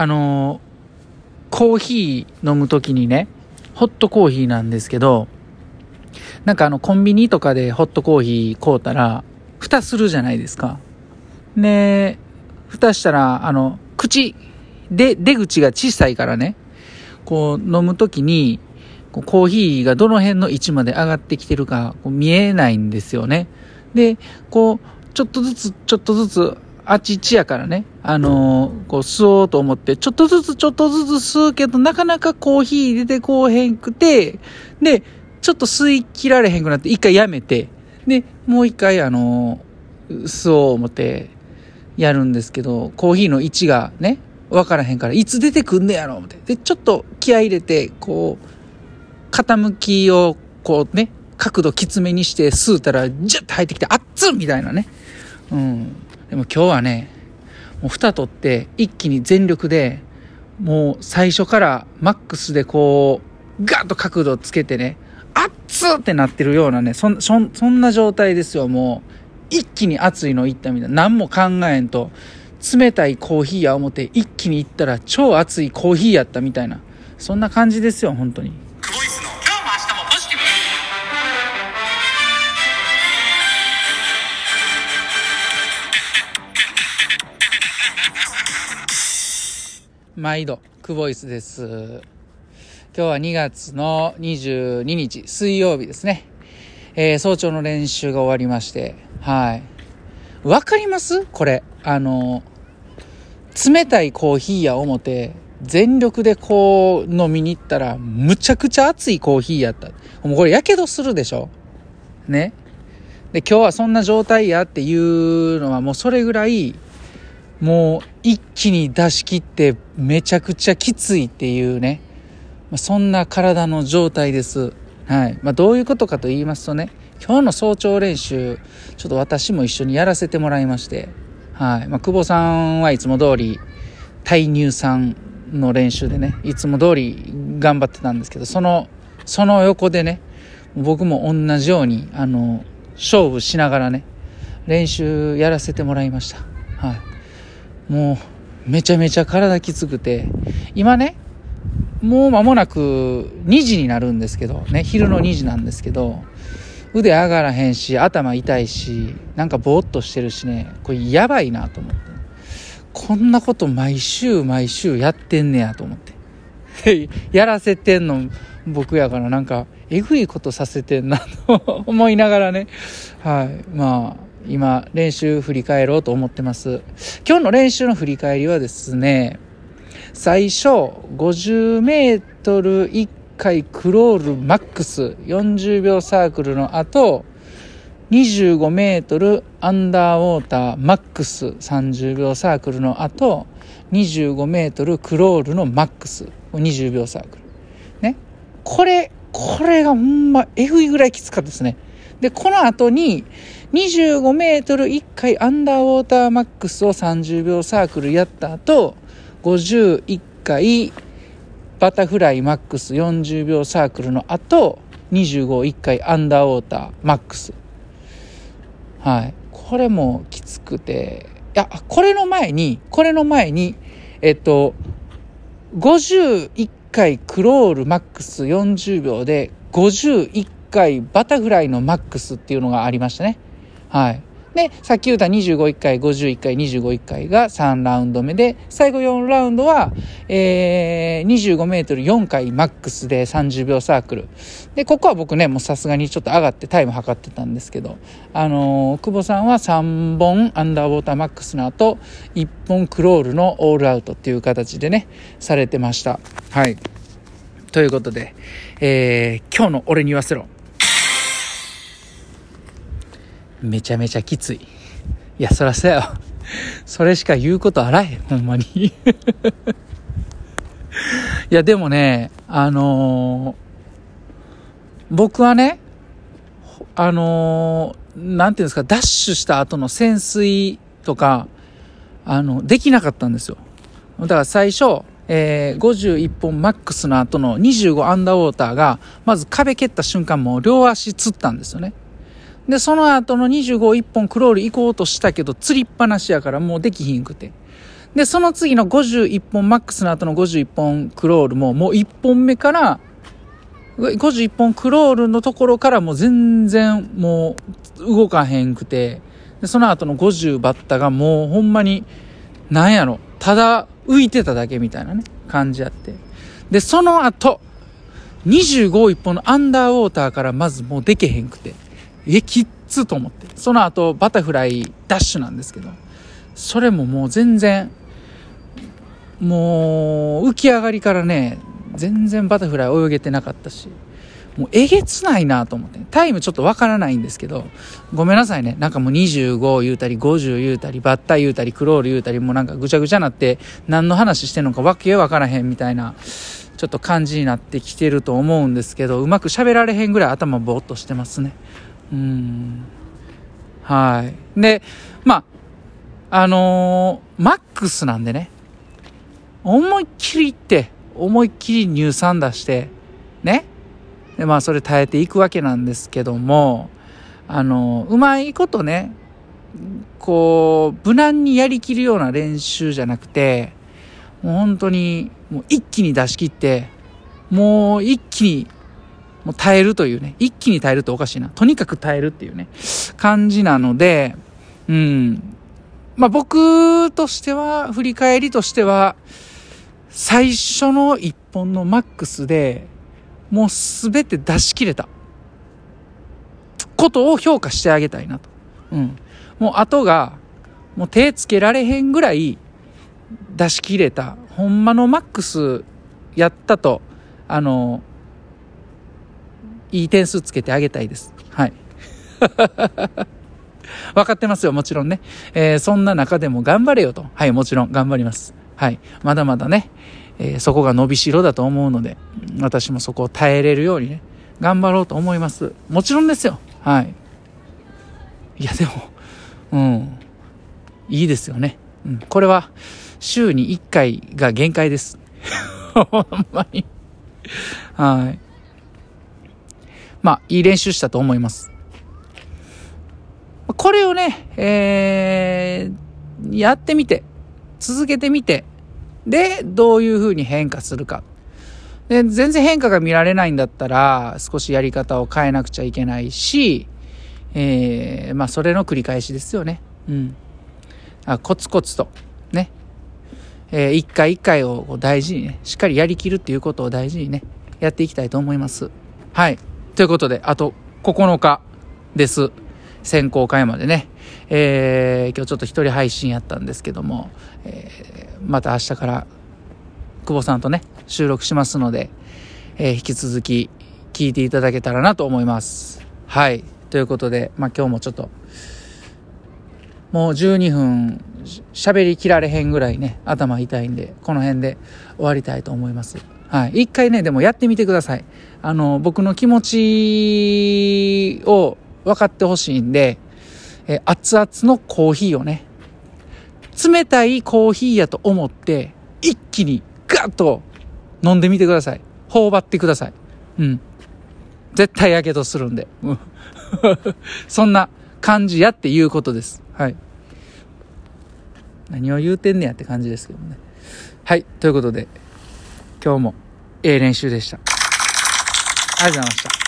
あのー、コーヒー飲むときにね、ホットコーヒーなんですけど、なんかあの、コンビニとかでホットコーヒー買うたら、蓋するじゃないですか。で、蓋したら、あの、口、で、出口が小さいからね、こう、飲むときに、コーヒーがどの辺の位置まで上がってきてるか、見えないんですよね。で、こう、ちょっとずつ、ちょっとずつ、あっちちやからね、あのー、こう吸おうと思って、ちょっとずつちょっとずつ吸うけど、なかなかコーヒー出てこうへんくて、で、ちょっと吸い切られへんくなって、一回やめて、で、もう一回、あのー、吸おう思って、やるんですけど、コーヒーの位置がね、わからへんから、いつ出てくんねやろ思って。で、ちょっと気合入れて、こう、傾きを、こうね、角度きつめにして吸うたら、ジュッと入ってきて、あっつみたいなね。うん。でも今日はね、もう蓋取って一気に全力で、もう最初からマックスでこう、ガッと角度つけてね、あっつってなってるようなね、そん、そん、そんな状態ですよ、もう。一気に熱いのいったみたいな。何も考えんと、冷たいコーヒーや思て一気に行ったら超熱いコーヒーやったみたいな。そんな感じですよ、本当に。毎度、クボイスです。今日は2月の22日、水曜日ですね。えー、早朝の練習が終わりまして、はい。わかります？これ。あの、冷たいコーヒーや思て、全力でこう飲みに行ったら、むちゃくちゃ熱いコーヒーやった。もうこれやけどするでしょ？ね。で、今日はそんな状態やっていうのはもうそれぐらい、もう一気に出し切ってめちゃくちゃきついっていうね、まあ、そんな体の状態です。はい。まあ、どういうことかと言いますとね、今日の早朝練習、ちょっと私も一緒にやらせてもらいまして、はい。まあ、久保さんはいつも通り、対乳酸の練習でね、いつも通り頑張ってたんですけど、その、その横でね、僕も同じように、あの、勝負しながらね、練習やらせてもらいました。はい。もうめちゃめちゃ体きつくて、今ね、もう間もなく2時になるんですけど、ね、昼の2時なんですけど、腕上がらへんし、頭痛いし、なんかぼーっとしてるしね、これやばいなと思って。こんなこと毎週毎週やってんねやと思って。やらせてんの僕やからなんか、えぐいことさせてんなと思いながらね。はい。まあ、今練習振り返ろうと思ってます。今日の練習の振り返りはですね、最初50メートル1回クロールマックス40秒サークルの後、25メートルアンダーウォーターマックス30秒サークルの後、25メートルクロールのマックス20秒サークル。ね。これ、これがほんまえぐいぐらいきつかったですね。で、この後に、25メートル1回アンダーウォーターマックスを30秒サークルやった後、51回バタフライマックス40秒サークルの後、251回アンダーウォーターマックス。はい。これもきつくて、いや、これの前に、これの前に、えっと、51回クロールマックス40秒で51回バタフライのマックスっていうのがありましたね。はい。で、さっき言った25、1回、51回、25、1回が3ラウンド目で、最後4ラウンドは、えー、25メートル4回マックスで30秒サークル。で、ここは僕ね、もうさすがにちょっと上がってタイム測ってたんですけど、あのー、久保さんは3本アンダーウォーターマックスの後、1本クロールのオールアウトっていう形でね、されてました。はい。ということで、えー、今日の俺に言わせろ。めちゃめちゃきつい。いや、そらそうやそれしか言うことあらへん、ほんまに いや、でもね、あのー、僕はね、あのー、なんていうんですか、ダッシュした後の潜水とか、あの、できなかったんですよ。だから最初、えー、51本マックスの後の25アンダーウォーターが、まず壁蹴った瞬間も両足つったんですよね。で、その後の25、1本クロール行こうとしたけど、釣りっぱなしやからもうできひんくて。で、その次の51本、マックスの後の51本クロールも、もう1本目から、51本クロールのところからもう全然もう動かへんくて、でその後の50バッタがもうほんまに、なんやろ、ただ浮いてただけみたいなね、感じやって。で、その後、25一本のアンダーウォーターからまずもうでけへんくて、え、きっつと思って。その後、バタフライダッシュなんですけど、それももう全然、もう浮き上がりからね、全然バタフライ泳げてなかったし、もうえげつないなと思って。タイムちょっとわからないんですけど、ごめんなさいね。なんかもう25言うたり、50言うたり、バッタ言うたり、クロール言うたり、もうなんかぐちゃぐちゃなって、何の話してんのかわけわからへんみたいな、ちょっと感じになってきてると思うんですけど、うまく喋られへんぐらい頭ぼーっとしてますね。うん。はい。で、まあ、あのー、マックスなんでね、思いっきり行って、思いっきり乳酸出して、ね。で、まあ、それ耐えていくわけなんですけども、あの、うまいことね、こう、無難にやりきるような練習じゃなくて、もう本当に、もう一気に出し切って、もう一気に、もう耐えるというね、一気に耐えるとおかしいな。とにかく耐えるっていうね、感じなので、うん。まあ僕としては、振り返りとしては、最初の一本のマックスで、もうすべて出し切れた。ことを評価してあげたいなと。うん。もう後が、もう手つけられへんぐらい出し切れた。ほんまのマックスやったと、あの、いい点数つけてあげたいです。はい。分かってますよ、もちろんね。えー、そんな中でも頑張れよと。はい、もちろん頑張ります。はい。まだまだね、えー、そこが伸びしろだと思うので、私もそこを耐えれるようにね、頑張ろうと思います。もちろんですよ。はい。いや、でも、うん。いいですよね。うん。これは、週に1回が限界です。ほんまに。はい。まあ、いい練習したと思います。これをね、えー、やってみて、続けてみて、で、どういう風に変化するか。で、全然変化が見られないんだったら、少しやり方を変えなくちゃいけないし、えー、まあ、それの繰り返しですよね。うん。あコツコツと、ね。えー、一回一回を大事にね、しっかりやりきるっていうことを大事にね、やっていきたいと思います。はい。ということで、あと9日です。選考会までね。えー、今日ちょっと一人配信やったんですけども、えー、また明日から久保さんとね、収録しますので、えー、引き続き聞いていただけたらなと思います。はい。ということで、まあ今日もちょっと、もう12分喋りきられへんぐらいね、頭痛いんで、この辺で終わりたいと思います。はい。一回ね、でもやってみてください。あの、僕の気持ちを分かってほしいんで、え、熱々のコーヒーをね、冷たいコーヒーやと思って、一気にガッと飲んでみてください。頬張ってください。うん。絶対やけどするんで。そんな感じやっていうことです。はい。何を言うてんねやって感じですけどね。はい。ということで、今日もええ練習でした。ありがとうございました。